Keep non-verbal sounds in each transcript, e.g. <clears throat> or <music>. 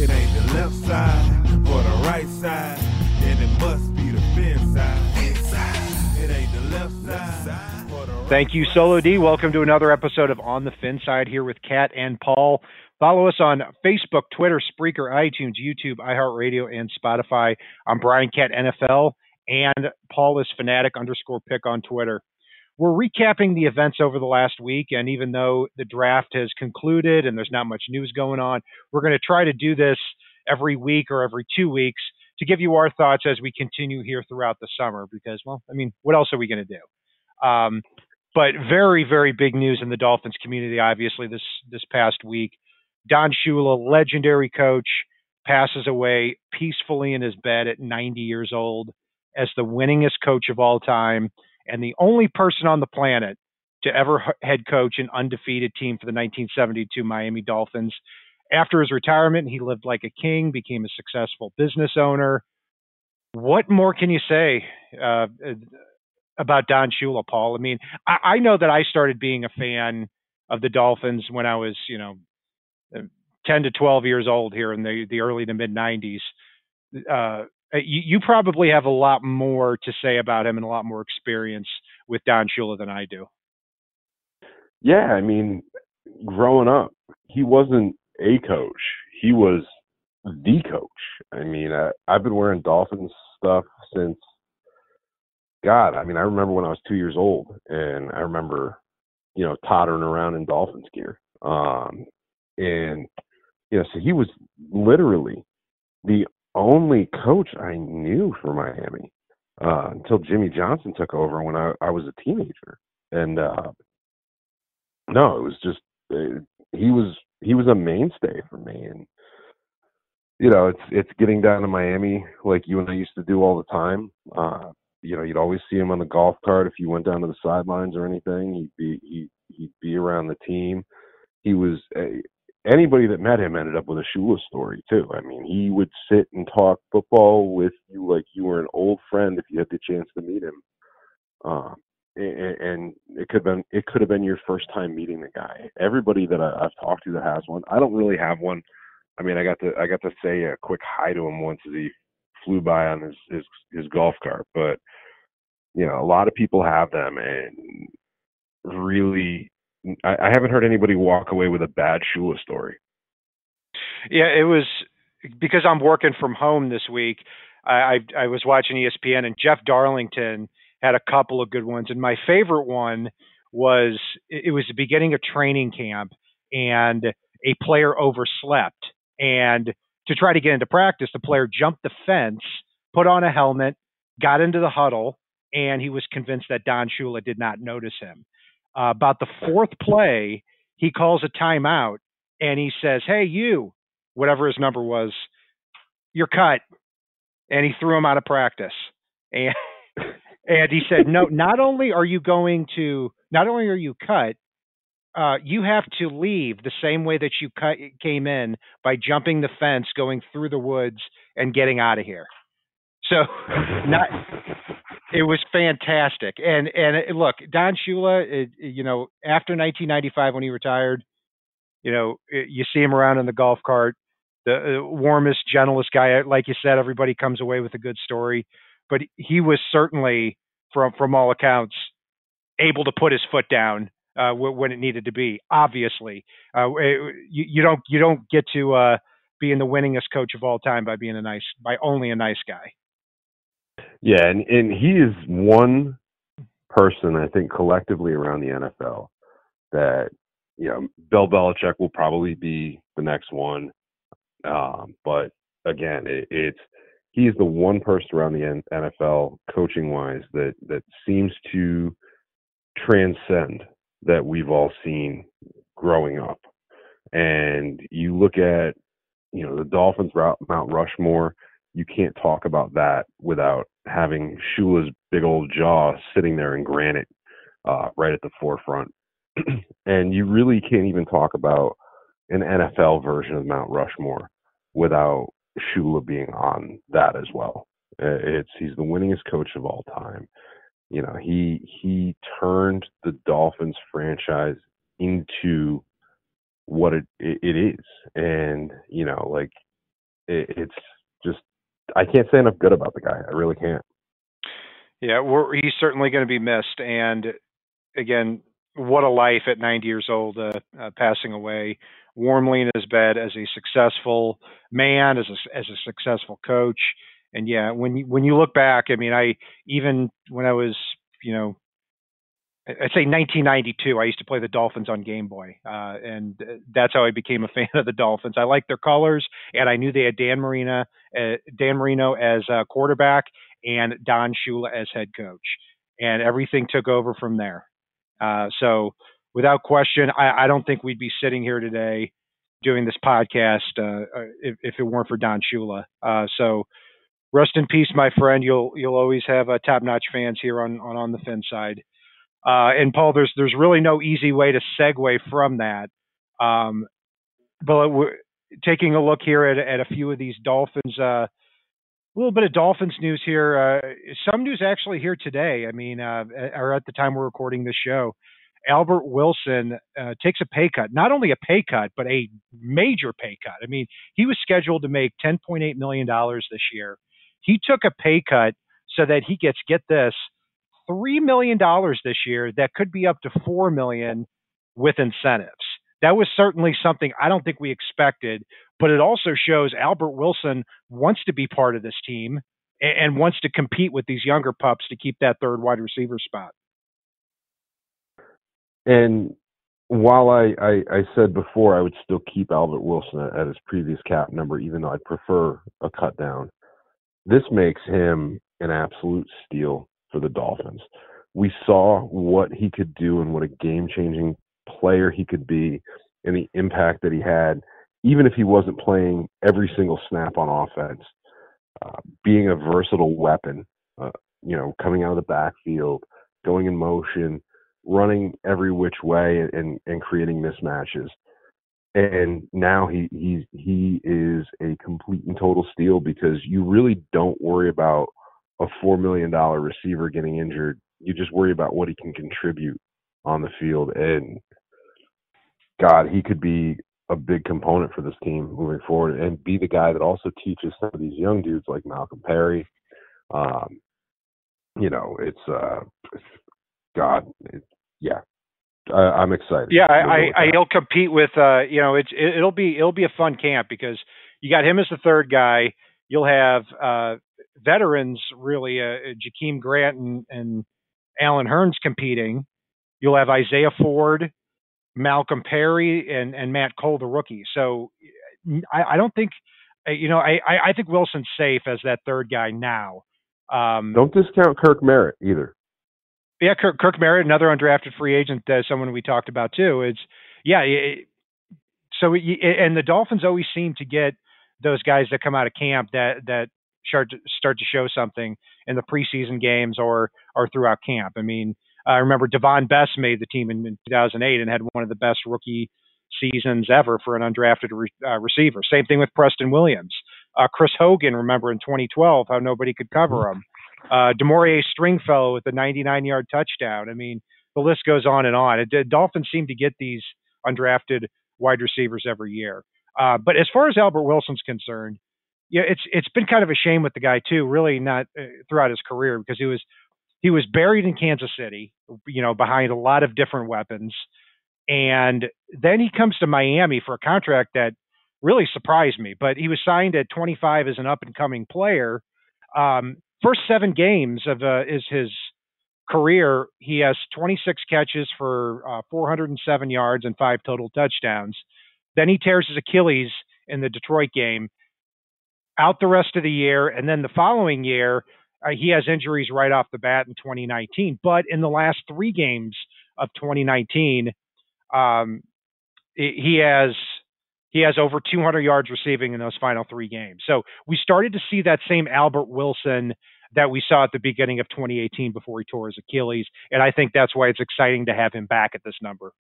It ain't the left side or the right side, then it must be the fin side. It ain't the left side. Thank you, Solo D. Welcome to another episode of On the Fin Side here with Kat and Paul. Follow us on Facebook, Twitter, Spreaker, iTunes, YouTube, iHeartRadio, and Spotify. I'm Brian Cat NFL, and Paul is fanatic underscore pick on Twitter. We're recapping the events over the last week, and even though the draft has concluded and there's not much news going on, we're going to try to do this every week or every two weeks to give you our thoughts as we continue here throughout the summer. Because, well, I mean, what else are we going to do? Um, but very, very big news in the Dolphins community. Obviously, this this past week, Don Shula, legendary coach, passes away peacefully in his bed at 90 years old as the winningest coach of all time and the only person on the planet to ever head coach an undefeated team for the 1972 Miami Dolphins. After his retirement, he lived like a king, became a successful business owner. What more can you say uh, about Don Shula, Paul? I mean, I, I know that I started being a fan of the Dolphins when I was, you know, 10 to 12 years old here in the, the early to mid 90s. Uh, you, you probably have a lot more to say about him and a lot more experience with Don Shula than I do. Yeah, I mean, growing up, he wasn't a coach. He was the coach. I mean, I, I've been wearing Dolphins stuff since God. I mean, I remember when I was two years old, and I remember, you know, tottering around in Dolphins gear. Um, and you know, so he was literally the only coach I knew for Miami uh, until Jimmy Johnson took over when I, I was a teenager. And uh, no, it was just uh, he was he was a mainstay for me. And you know, it's it's getting down to Miami like you and I used to do all the time. Uh, you know, you'd always see him on the golf cart if you went down to the sidelines or anything. He'd be he he'd be around the team. He was a, anybody that met him ended up with a Shula story too. I mean, he would sit and talk football with you like you were an old friend if you had the chance to meet him. Um, and, and it could have been it could have been your first time meeting the guy. Everybody that I, I've talked to that has one, I don't really have one. I mean, I got to I got to say a quick hi to him once as he flew by on his his, his golf cart, but you know, a lot of people have them, and really I, I haven't heard anybody walk away with a bad Shula story. Yeah, it was because I'm working from home this week. I, I, I was watching ESPN and Jeff Darlington had a couple of good ones, and my favorite one was it was the beginning of training camp, and a player overslept, and to try to get into practice, the player jumped the fence, put on a helmet, got into the huddle, and he was convinced that Don Shula did not notice him. Uh, about the fourth play, he calls a timeout and he says, "Hey, you, whatever his number was, you're cut." And he threw him out of practice. And <laughs> and he said, "No, not only are you going to, not only are you cut, uh, you have to leave the same way that you cut came in by jumping the fence, going through the woods, and getting out of here." So, <laughs> not it was fantastic. And and it, look, Don Shula, it, you know, after 1995 when he retired, you know, it, you see him around in the golf cart, the uh, warmest, gentlest guy. Like you said, everybody comes away with a good story. But he was certainly, from from all accounts, able to put his foot down uh, when it needed to be. Obviously, uh, you, you don't you don't get to uh, being the winningest coach of all time by being a nice by only a nice guy. Yeah, and and he is one person I think collectively around the NFL that you know Bill Belichick will probably be the next one, um, but again, it, it's he's the one person around the NFL coaching wise that that seems to transcend that we've all seen growing up. And you look at you know the Dolphins Mount Rushmore you can't talk about that without having Shula's big old jaw sitting there in granite uh, right at the forefront. <clears throat> and you really can't even talk about an NFL version of Mount Rushmore without Shula being on that as well. It's he's the winningest coach of all time. You know, he he turned the Dolphins franchise into what it it, is, and you know, like it, it's I can't say enough good about the guy. I really can't. Yeah, he's certainly going to be missed. And again, what a life at 90 years old, uh, uh, passing away warmly in his bed as a successful man, as a, as a successful coach. And yeah, when you, when you look back, I mean, I even when I was, you know, I'd say 1992. I used to play the Dolphins on Game Boy, uh, and that's how I became a <laughs> fan of the Dolphins. I liked their colors, and I knew they had Dan Marino, uh, Dan Marino as quarterback, and Don Shula as head coach, and everything took over from there. Uh, so, without question, I, I, don't think we'd be sitting here today doing this podcast uh, uh, if, if, it weren't for Don Shula. So, rest in peace, my friend. You'll you'll always have top-notch fans here on on, on the Fin side. Uh, and Paul, there's there's really no easy way to segue from that. Um, but taking a look here at, at a few of these Dolphins, uh, a little bit of Dolphins news here. Uh, some news actually here today. I mean, uh, or at the time we're recording this show, Albert Wilson uh, takes a pay cut. Not only a pay cut, but a major pay cut. I mean, he was scheduled to make 10.8 million dollars this year. He took a pay cut so that he gets get this three million dollars this year that could be up to four million with incentives. That was certainly something I don't think we expected, but it also shows Albert Wilson wants to be part of this team and, wants to compete with these younger pups to keep that third wide receiver spot. And while I, I, I, said before I would still keep Albert Wilson at, at, his previous cap number, even though I'd prefer a cut down, this makes him an absolute steal for the Dolphins. We saw what he could do and what a game changing player he could be and the impact that he had, even if he wasn't playing every single snap on offense. Uh, being a versatile weapon, uh, you know, coming out of the backfield, going in motion, running every which way, and, and creating mismatches. And now he he he is a complete and total steal because you really don't worry about a four million dollar receiver getting injured. You just worry about what he can contribute on the field, and God, he could be a big component for this team moving forward, and be the guy that also teaches some of these young dudes like Malcolm Perry. Um, you know, it's uh, God, it, yeah, I, am excited. Yeah, I, I, he'll compete with. Uh, you know, it's it, will be it'll be a fun camp because you got him as the third guy. You'll have uh, veterans really, uh, Jakeem Grant and, and Allen Hurns competing. You'll have Isaiah Ford, Malcolm Perry, and, and Matt Cole, the rookie. So I, I don't think, uh, you know, I, I think Wilson's safe as that third guy now. Um, don't discount Kirk Merritt either. Yeah, Kirk, Kirk Merritt, another undrafted free agent, uh, someone we talked about too. It's yeah. It, so and the Dolphins always seem to get those guys that come out of camp that that start to, start to show something in the preseason games or or throughout camp. I mean, I remember Davone Bess made the team in, in 2008 and had one of the best rookie seasons ever for an undrafted re, uh, receiver. Same thing with Preston Williams. Uh, Chris Hogan, remember in 2012 how nobody could cover mm-hmm. him. Uh, Damore'ea Stringfellow with the 99-yard touchdown. I mean, the list goes on and on. It, Dolphins seem to get these undrafted wide receivers every year. Uh, but as far as Albert Wilson's concerned, yeah, it's it's been kind of a shame with the guy too. Really, not uh, throughout his career because he was he was buried in Kansas City, you know, behind a lot of different weapons, and then he comes to Miami for a contract that really surprised me. But he was signed at 25 as an up and coming player. Um, first seven games of uh, is his career, he has 26 catches for uh, 407 yards and five total touchdowns. Then he tears his Achilles in the Detroit game out the rest of the year, and then the following year uh, he has injuries right off the bat in 2019. But in the last three games of 2019, um, he has he has over 200 yards receiving in those final three games. So we started to see that same Albert Wilson that we saw at the beginning of 2018 before he tore his Achilles, and I think that's why it's exciting to have him back at this number.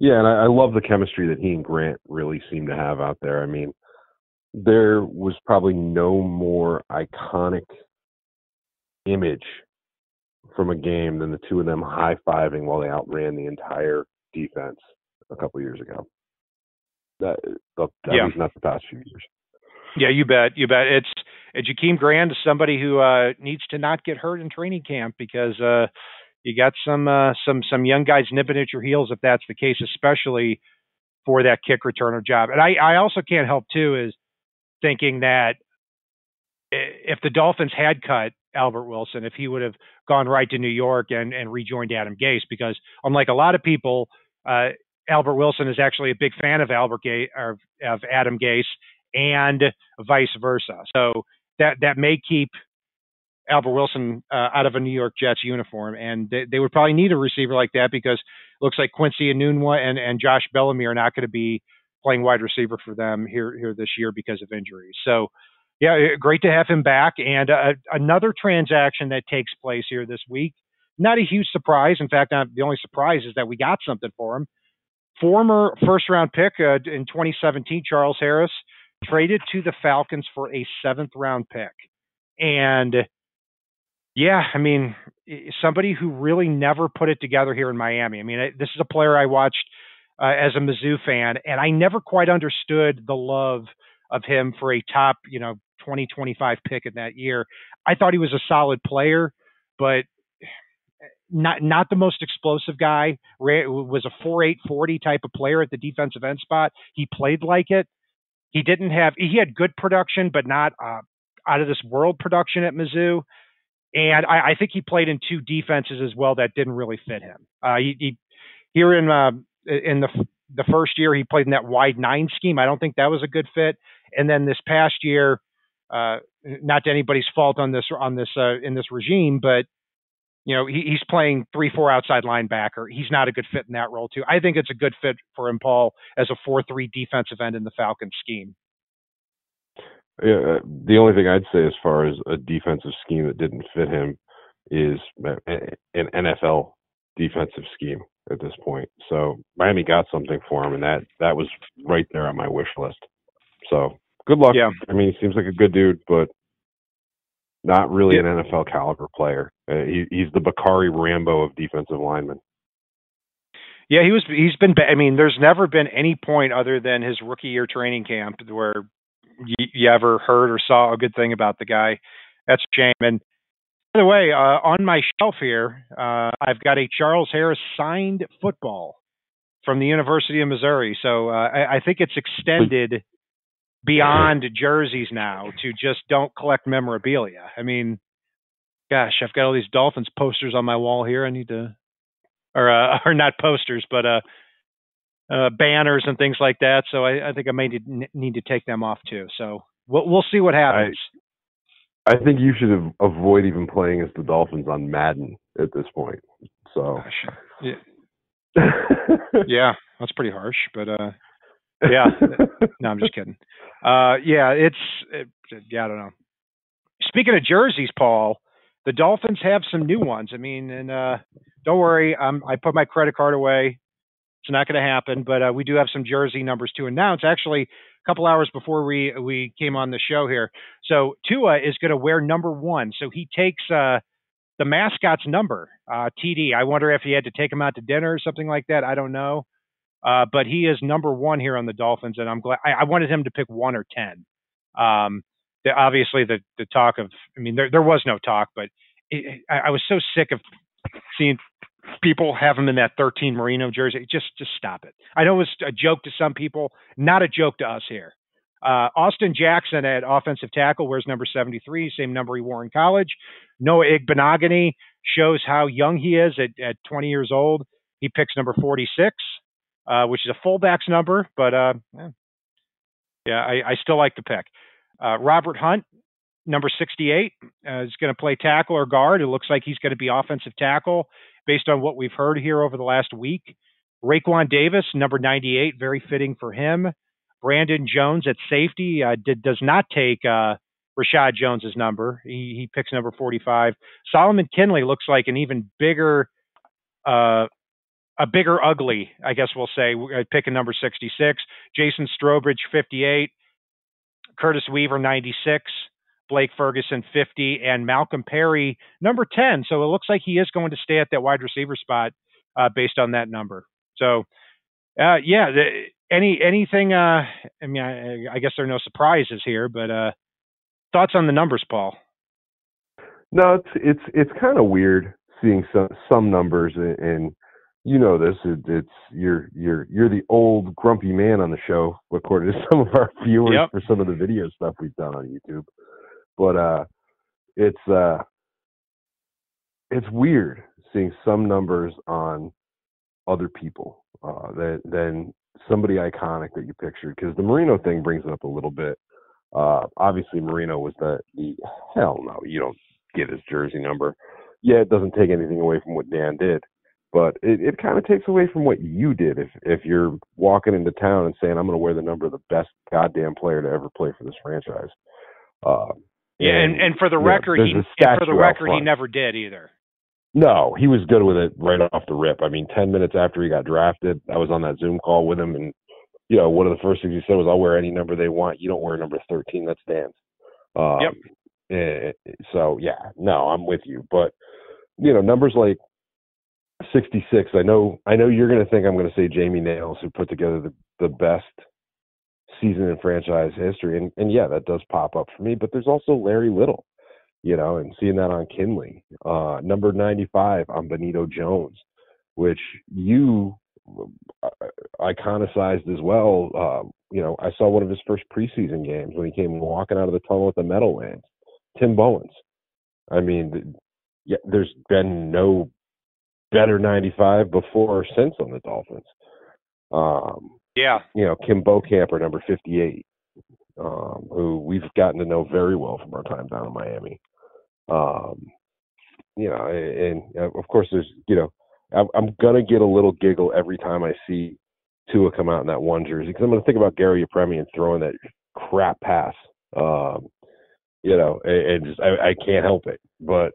Yeah, and I, I love the chemistry that he and Grant really seem to have out there. I mean, there was probably no more iconic image from a game than the two of them high fiving while they outran the entire defense a couple years ago. That, at Yeah. least not the past few years. Yeah, you bet. You bet. It's uh, Jakeem Grant is somebody who uh, needs to not get hurt in training camp because uh, you got some uh, some some young guys nipping at your heels if that's the case, especially for that kick returner job. And I, I also can't help too is thinking that if the Dolphins had cut Albert Wilson, if he would have gone right to New York and, and rejoined Adam Gase, because unlike a lot of people, uh, Albert Wilson is actually a big fan of Albert Gase or of Adam Gase and vice versa. So that that may keep Albert Wilson uh, out of a New York Jets uniform, and they, they would probably need a receiver like that because it looks like Quincy Enunwa and, and Josh Bellamy are not going to be playing wide receiver for them here here this year because of injuries. So, yeah, eh, great to have him back. And uh, another transaction that takes place here this week. Not a huge surprise. In fact, not, the only surprise is that we got something for him. Former first round pick uh, in 2017, Charles Harris, traded to the Falcons for a seventh round pick. And yeah, I mean, somebody who really never put it together here in Miami. I mean, I- this is a player I watched uh, as a Mizzou fan, and I never quite understood the love of him for a top, you know, 2025 pick in that year. I thought he was a solid player, but not not the most explosive guy. Was a 4'8", 40 type of player at the defensive end spot. He played like it. He didn't have. He had good production, but not uh, out of this world production at Mizzou. And I, I think he played in two defenses as well that didn't really fit him. Uh, he, he here in uh, in the the first year he played in that wide nine scheme. I don't think that was a good fit. And then this past year, uh, not to anybody's fault on this on this uh, in this regime, but you know he, he's playing three four outside linebacker. He's not a good fit in that role too. I think it's a good fit for him, Paul, as a four three defensive end in the Falcons scheme. Yeah, uh, the only thing I'd say as far as a defensive scheme that didn't fit him is an NFL defensive scheme at this point. So Miami got something for him, and that that was right there on my wish list. So good luck. Yeah. I mean, he seems like a good dude, but not really an NFL caliber player. Uh, he, he's the Bacarri Rambo of defensive linemen. Yeah, he was. He's been. I mean, there's never been any point other than his rookie year training camp where you, you ever heard or saw a good thing about the guy. That's a shame. And by the way, uh, on my shelf here, uh, I've got a Charles Harris signed football from the University of Missouri. So uh, I, I think it's extended beyond jerseys now to just don't collect memorabilia. I mean, gosh, I've got all these Dolphins posters on my wall here. I need to or uh, <laughs> or not posters, but uh, uh, banners and things like that. So I, I think I may need, need to take them off too. So we'll we'll see what happens. I think you should av- avoid even playing as the Dolphins on Madden at this point. So Gosh. Yeah, <laughs> yeah, that's pretty harsh, but uh, yeah. no, I'm just kidding. Uh, yeah, it's it, yeah, I don't know. Speaking of jerseys, Paul, the Dolphins have some new ones. I mean, and uh, don't worry, um, I put my credit card away. It's not going to happen, but uh, we do have some jersey numbers to announce. Actually, a couple hours before we we came on the show here, so Tua is going to wear number one. So he takes uh, the mascot's number, uh, TD. I wonder if he had to take him out to dinner or something like that. I don't know. Uh, but he is number one here on the Dolphins, and I'm glad. I, I wanted him to pick one or ten. Um, the, obviously, the the talk of, I mean, there there was no talk, but it, I, I was so sick of seeing people have him in that 13 Marino jersey. Just just stop it. I know it's a joke to some people, not a joke to us here. Uh, Austin Jackson at offensive tackle wears number 73, same number he wore in college. Noah Igbinoghene shows how young he is at, at 20 years old. He picks number 46, uh, which is a fullback's number, but uh, yeah, I, I still like the pick. Uh, Robert Hunt, number 68, uh, is going to play tackle or guard. It looks like he's going to be offensive tackle based on what we've heard here over the last week. Raekwon Davis, number 98, very fitting for him. Brandon Jones at safety uh, did, does not take uh, Reshad Jones's number. He, he picks number 45. Solomon Kindley looks like an even bigger, uh, a bigger ugly, I guess we'll say, uh, picking number 66. Jason Strowbridge, 58. Curtis Weaver, 96. Blake Ferguson, 50. And Malcolm Perry, number 10. So it looks like he is going to stay at that wide receiver spot uh, based on that number. So, uh, yeah, the, any anything? Uh, I mean, I, I guess there are no surprises here, but uh, thoughts on the numbers, Paul? No, it's it's it's kind of weird seeing some some numbers and, and you know this it, it's you're you're you're the old grumpy man on the show according to some of our viewers Yep. for some of the video stuff we've done on YouTube. But uh it's uh it's weird seeing some numbers on other people uh than than somebody iconic that you pictured because the Marino thing brings it up a little bit. Uh obviously Marino was the the hell no, you don't get his jersey number. Yeah, it doesn't take anything away from what Dan did but it, it kind of takes away from what you did if if you're walking into town and saying I'm going to wear the number of the best goddamn player to ever play for this franchise. Uh, Yeah, and, and for the you know, record, he for the record, he never did either. no, he was good with it right off the rip. I mean, ten minutes after he got drafted, I was on that Zoom call with him, and you know, one of the first things he said was, "I'll wear any number they want. You don't wear number 13. That's Dan's." Um, Yep. eh, so yeah, no, I'm with you, but you know, numbers like 66. I know, I know you're going to think I'm going to say Jamie Nails, who put together the the best season in franchise history, and and yeah, that does pop up for me. But there's also Larry Little, you know, and seeing that on Kindley, uh, number 95 on Benito Jones, which you uh, iconicized as well. Uh, you know, I saw one of his first preseason games when he came walking out of the tunnel at the Meadowlands. Tim Bowens. I mean, yeah, there's been no better 95 before or since on the Dolphins. Um, Yeah, you know, Kim Bokamper, number 58, um, who we've gotten to know very well from our time down in Miami. Um, you know, and, and uh, of course, there's, you know, I'm, I'm going to get a little giggle every time I see Tua come out in that one jersey because I'm going to think about Garo Yepremian throwing that crap pass. Um, you know, and, and just I, I can't help it. But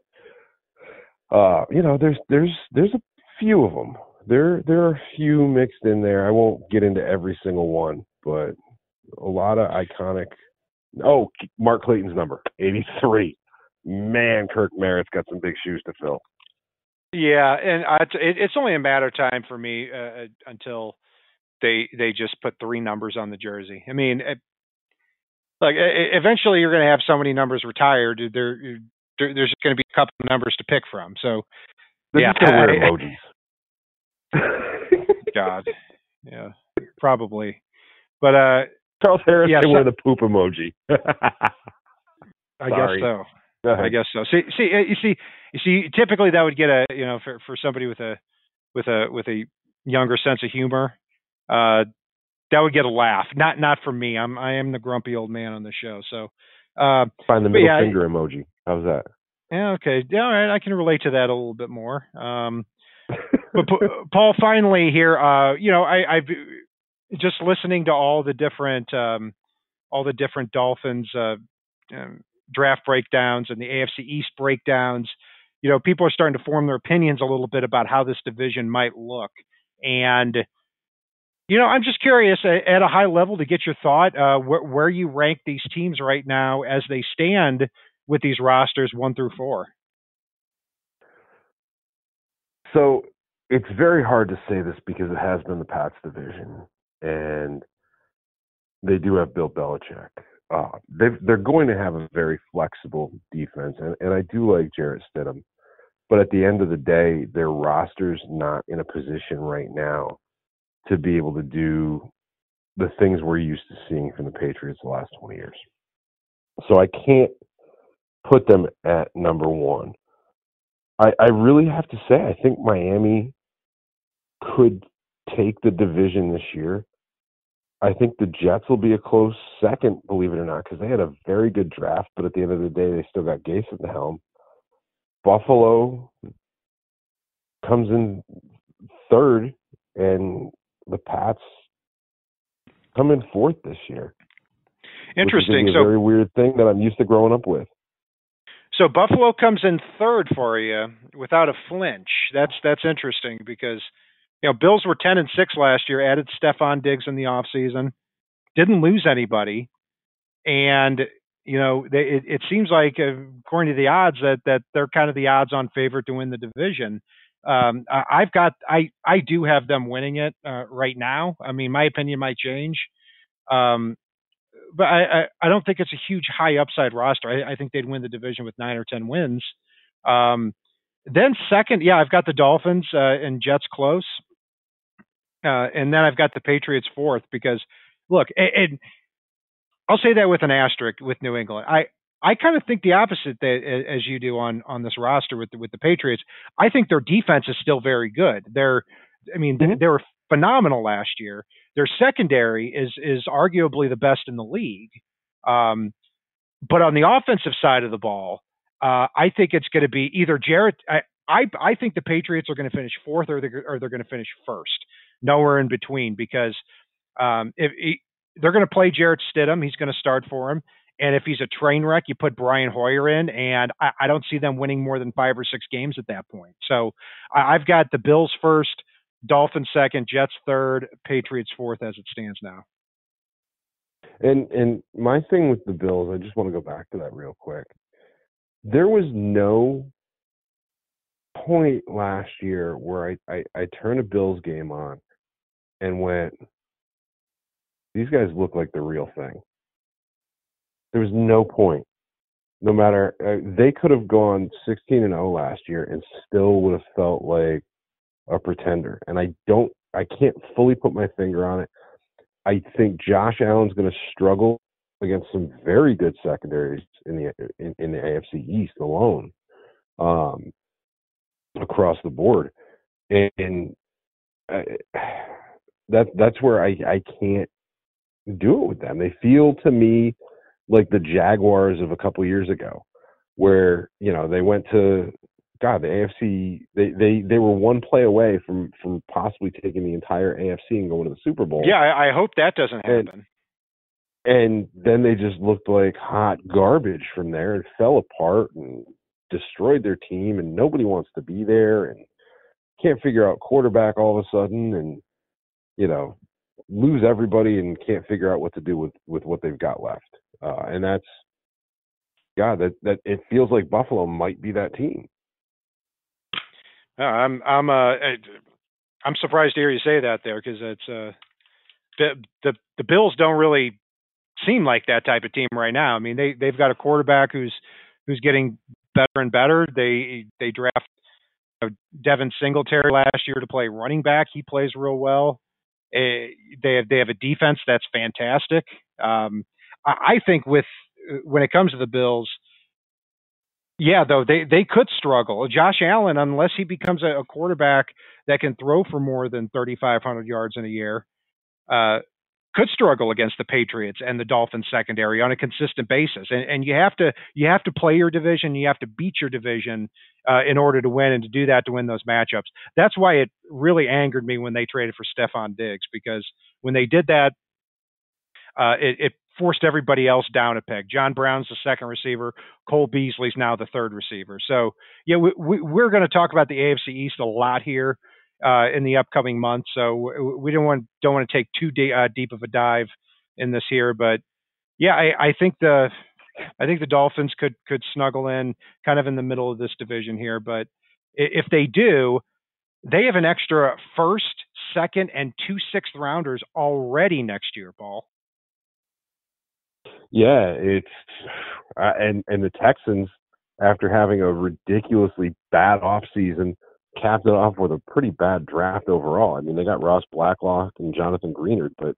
uh, you know, there's there's there's a few of them. There there are a few mixed in there. I won't get into every single one, but a lot of iconic. Oh, Mark Clayton's number, 83. Man, Kirk Merritt's got some big shoes to fill. yeah, and I, it, it's only a matter of time for me uh, until they they just put three numbers on the jersey. I mean, it, like e- eventually you're going to have so many numbers retired. There, there there's going to be a couple of numbers to pick from. So, They're Yeah, just gonna wear emojis. God, yeah, probably. But uh, Charles Harris Yeah, so- wear the poop emoji. <laughs> I guess so. I guess so. See, see, uh, you see, you see. Typically, that would get a you know for for somebody with a with a with a younger sense of humor, uh, that would get a laugh. Not not for me. I'm I am the grumpy old man on the show. So, uh, Find the middle yeah, finger emoji. How's that? yeah, okay, yeah, all right. I can relate to that a little bit more. Um, <laughs> but Paul, finally here, uh, you know, I, I've just listening to all the different, um, all the different Dolphins uh, um, draft breakdowns and the AFC East breakdowns. You know, people are starting to form their opinions a little bit about how this division might look, and you know, I'm just curious at, a high level to get your thought uh, where, where you rank these teams right now as they stand with these rosters one through four. So it's very hard to say this because it has been the Pats division, and they do have Bill Belichick. Uh, they've, they're going to have a very flexible defense, and, and I do like Jarrett Stidham. But at the end of the day, their roster's not in a position right now to be able to do the things we're used to seeing from the Patriots the last 20 years. So I can't put them at number one. I, I really have to say, I think Miami could take the division this year. I think the Jets will be a close second, believe it or not, because they had a very good draft, but at the end of the day, they still got Gase at the helm. Buffalo comes in third, and the Pats come in fourth this year. which is gonna Interesting. a So very weird thing that I'm used to growing up with. So Buffalo comes in third for you without a flinch. That's that's interesting because you know Bills were ten and six last year. Added Stefon Diggs in the offseason. Didn't lose anybody, and you know they, it, it seems like uh, according to the odds that that they're kind of the odds-on favorite to win the division. Um, I, have got I I do have them winning it uh, right now. I mean, my opinion might change, um, but I, I, I don't think it's a huge high upside roster. I, I think they'd win the division with nine or ten wins. Um, then second, yeah, I've got the Dolphins uh, and Jets close, uh, and then I've got the Patriots fourth because look, and, I'll say that with an asterisk with New England. I I kind of think the opposite that, as you do on on this roster with the, with the Patriots. I think their defense is still very good. They're, I mean, mm-hmm. they were phenomenal last year. Their secondary is is arguably the best in the league. Um, but on the offensive side of the ball, uh, I think it's going to be either Jarrett. I, I I think the Patriots are going to finish fourth, or they're or they're going to finish first. Nowhere in between, because um, if he, they're going to play Jarrett Stidham, he's going to start for him. And if he's a train wreck, you put Brian Hoyer in, and I, I don't see them winning more than five or six games at that point. So I, I've got the Bills first, Dolphins second, Jets third, Patriots fourth as it stands now. And and my thing with the Bills, I just want to go back to that real quick. There was no point last year where I, I, I turned a Bills game on and went, these guys look like the real thing. There was no point. No matter uh, they could have gone 16 and 0 last year and still would have felt like a pretender. And I don't, I can't fully put my finger on it. I think Josh Allen's going to struggle against some very good secondaries in the in, in the AFC East alone, um, across the board, and, and I, that that's where I I can't do it with them. They feel to me like the Jaguars of a couple years ago, where you know they went to God the AFC. They they they were one play away from from possibly taking the entire AFC and going to the Super Bowl. Yeah, I, I hope that doesn't happen. And, and then they just looked like hot garbage from there and fell apart and destroyed their team and nobody wants to be there and can't figure out quarterback all of a sudden and you know lose everybody and can't figure out what to do with with what they've got left uh, and that's God, that that it feels like Buffalo might be that team. I'm I'm uh I'm surprised to hear you say that there because it's uh the the the Bills don't really seem like that type of team right now. I mean they they've got a quarterback who's who's getting better and better. They they draft you know, Devin Singletary last year to play running back. He plays real well. Uh, they have they have a defense that's fantastic. Um, I think with when it comes to the Bills, yeah, though they they could struggle. Josh Allen, unless he becomes a, a quarterback that can throw for more than 3,500 yards in a year, uh, could struggle against the Patriots and the Dolphins secondary on a consistent basis. And, and you have to you have to play your division, you have to beat your division uh, in order to win, and to do that to win those matchups. That's why it really angered me when they traded for Stefon Diggs because when they did that, uh, it, it forced everybody else down a peg. John Brown's the second receiver. Cole Beasley's now the third receiver. So yeah, we, we, we're going to talk about the AFC East a lot here uh, in the upcoming months. So we don't want don't want to take too de- uh, deep of a dive in this here, but yeah, I, I think the I think the Dolphins could could snuggle in kind of in the middle of this division here. But if they do, they have an extra first, second, and two sixth rounders already next year, Paul. Yeah, it's uh, and and the Texans after having a ridiculously bad off season capped it off with a pretty bad draft overall. I mean, they got Ross Blacklock and Jonathan Greenard, but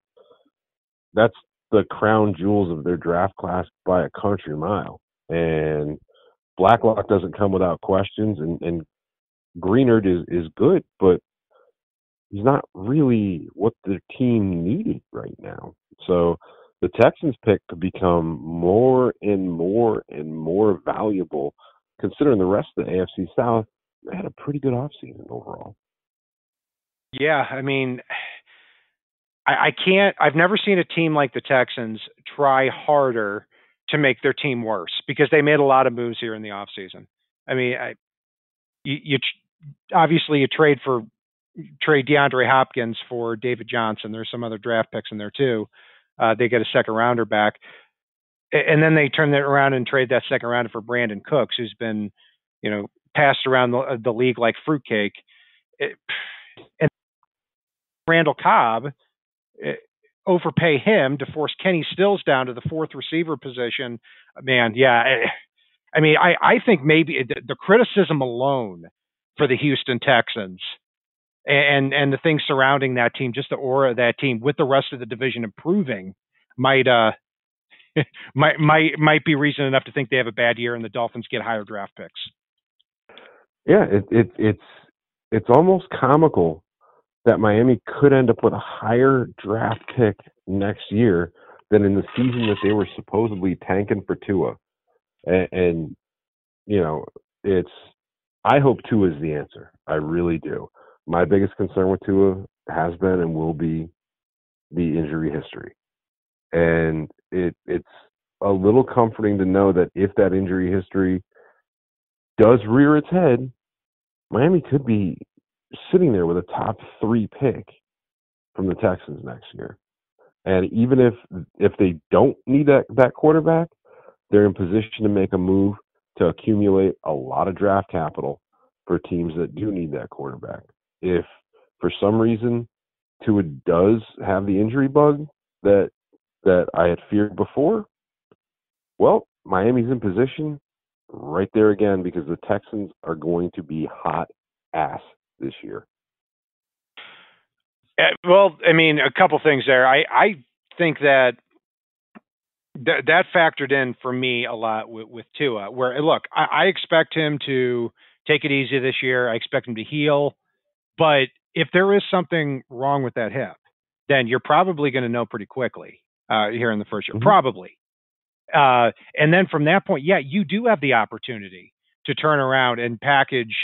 that's the crown jewels of their draft class by a country mile. And Blacklock doesn't come without questions, and, and Greenard is is good, but he's not really what the team needed right now. So the Texans pick could become more and more and more valuable considering the rest of the AFC South had a pretty good offseason overall. Yeah, I mean, I, I can't. I've never seen a team like the Texans try harder to make their team worse because they made a lot of moves here in the offseason. I mean, I, you, you obviously you trade for trade DeAndre Hopkins for David Johnson. There's some other draft picks in there too. Uh, they get a second rounder back, and then they turn that around and trade that second rounder for Brandin Cooks, who's been, you know, passed around the, the league like fruitcake. it, and Randall Cobb eh, overpay him to force Kenny Stills down to the fourth receiver position. Man, yeah. Eh, I mean, I, I think maybe the, the criticism alone for the Houston Texans and and the things surrounding that team, just the aura of that team with the rest of the division improving, might uh <laughs> might might might be reason enough to think they have a bad year and the Dolphins get higher draft picks. Yeah, it, it it's it's almost comical that Miami could end up with a higher draft pick next year than in the season that they were supposedly tanking for Tua. And, and you know, it's I hope Tua is the answer. I really do. My biggest concern with Tua has been and will be the injury history. And it it's a little comforting to know that if that injury history does rear its head, Miami could be sitting there with a top three pick from the Texans next year. And even if if they don't need that, that quarterback, they're in position to make a move to accumulate a lot of draft capital for teams that do need that quarterback. If for some reason Tua does have the injury bug that that I had feared before, well, Miami's in position right there again because the Texans are going to be hot ass this year. Uh, well, I mean, a couple things there. I I think that th- that factored in for me a lot with, with Tua. Where look, I, I expect him to take it easy this year. I expect him to heal, but if there is something wrong with that hip, then you're probably going to know pretty quickly uh, here in the first year, mm-hmm. probably. Uh, and then from that point, yeah, you do have the opportunity to turn around and package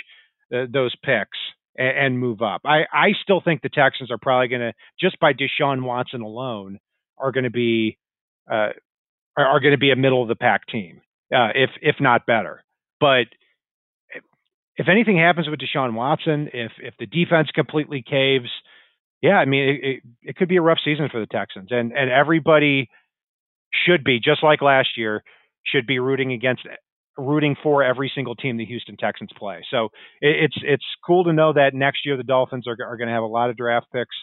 uh, those picks and, and, move up. I, I still think the Texans are probably going to, just by Deshaun Watson alone, are going to be uh, are, are going to be a middle of the pack team, uh, if if not better. But if anything happens with Deshaun Watson, if if the defense completely caves, yeah, I mean it, it, it could be a rough season for the Texans, and and everybody should be just like last year should be rooting against rooting for every single team the Houston Texans play. So it, it's it's cool to know that next year the Dolphins are are going to have a lot of draft picks,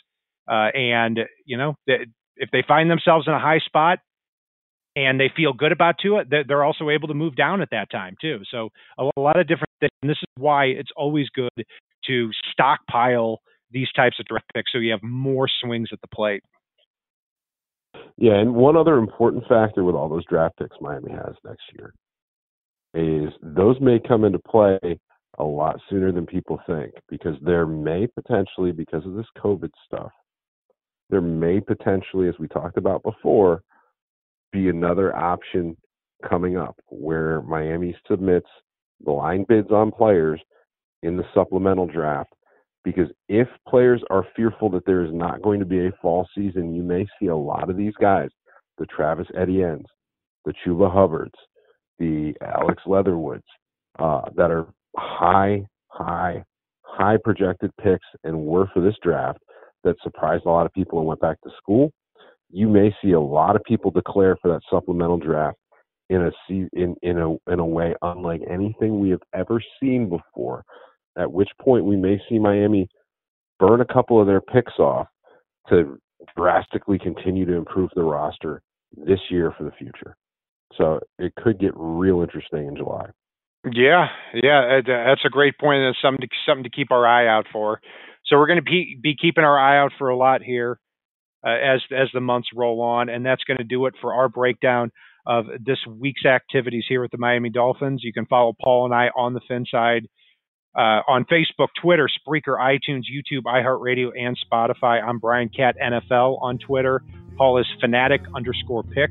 uh, and you know if they find themselves in a high spot and they feel good about Tua, they're also able to move down at that time too. So a lot of different things. And this is why it's always good to stockpile these types of draft picks so you have more swings at the plate. Yeah, and one other important factor with all those draft picks Miami has next year is those may come into play a lot sooner than people think because there may potentially, because of this COVID stuff, there may potentially, as we talked about before, be another option coming up where Miami submits blind bids on players in the supplemental draft. Because if players are fearful that there is not going to be a fall season, you may see a lot of these guys, the Travis Etiennes, the Chuba Hubbards, the Alex Leatherwoods, uh, that are high, high, high projected picks and were for this draft that surprised a lot of people and went back to school. You may see a lot of people declare for that supplemental draft in a in in a in a way unlike anything we have ever seen before. At which point we may see Miami burn a couple of their picks off to drastically continue to improve the roster this year for the future. So it could get real interesting in July. Yeah, yeah, that's a great point. That's something to, something to keep our eye out for. So we're going to be, be keeping our eye out for a lot here uh, as as the months roll on, and that's going to do it for our breakdown of this week's activities here at the Miami Dolphins. You can follow Paul and I on the Fin side uh, on Facebook, Twitter, Spreaker, iTunes, YouTube, iHeartRadio, and Spotify. I'm Brian Cat NFL on Twitter. Paul is fanatic underscore pick.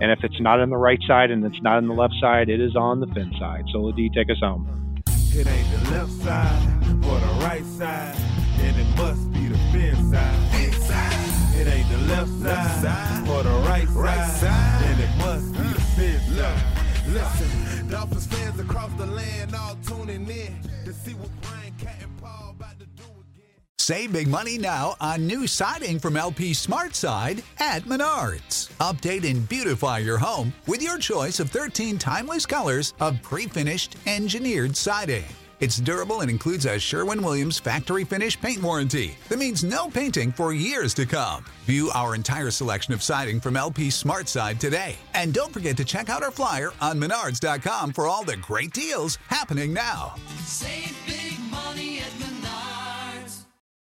And if it's not on the right side and it's not on the left side, it is on the fin side. So, Ladie, take us home. It ain't the left side or the right side, then it must be the fin side. It ain't the left side or the right side, then it must be the fin side. Listen, Dolphins fans across the land all tuning in Save big money now on new siding from LP Smart SmartSide at Menards. Update and beautify your home with your choice of 13 timeless colors of pre finished engineered siding. It's durable and includes a Sherwin Williams factory finish paint warranty that means no painting for years to come. View our entire selection of siding from LP Smart Side today. And don't forget to check out our flyer on menards.com for all the great deals happening now. Save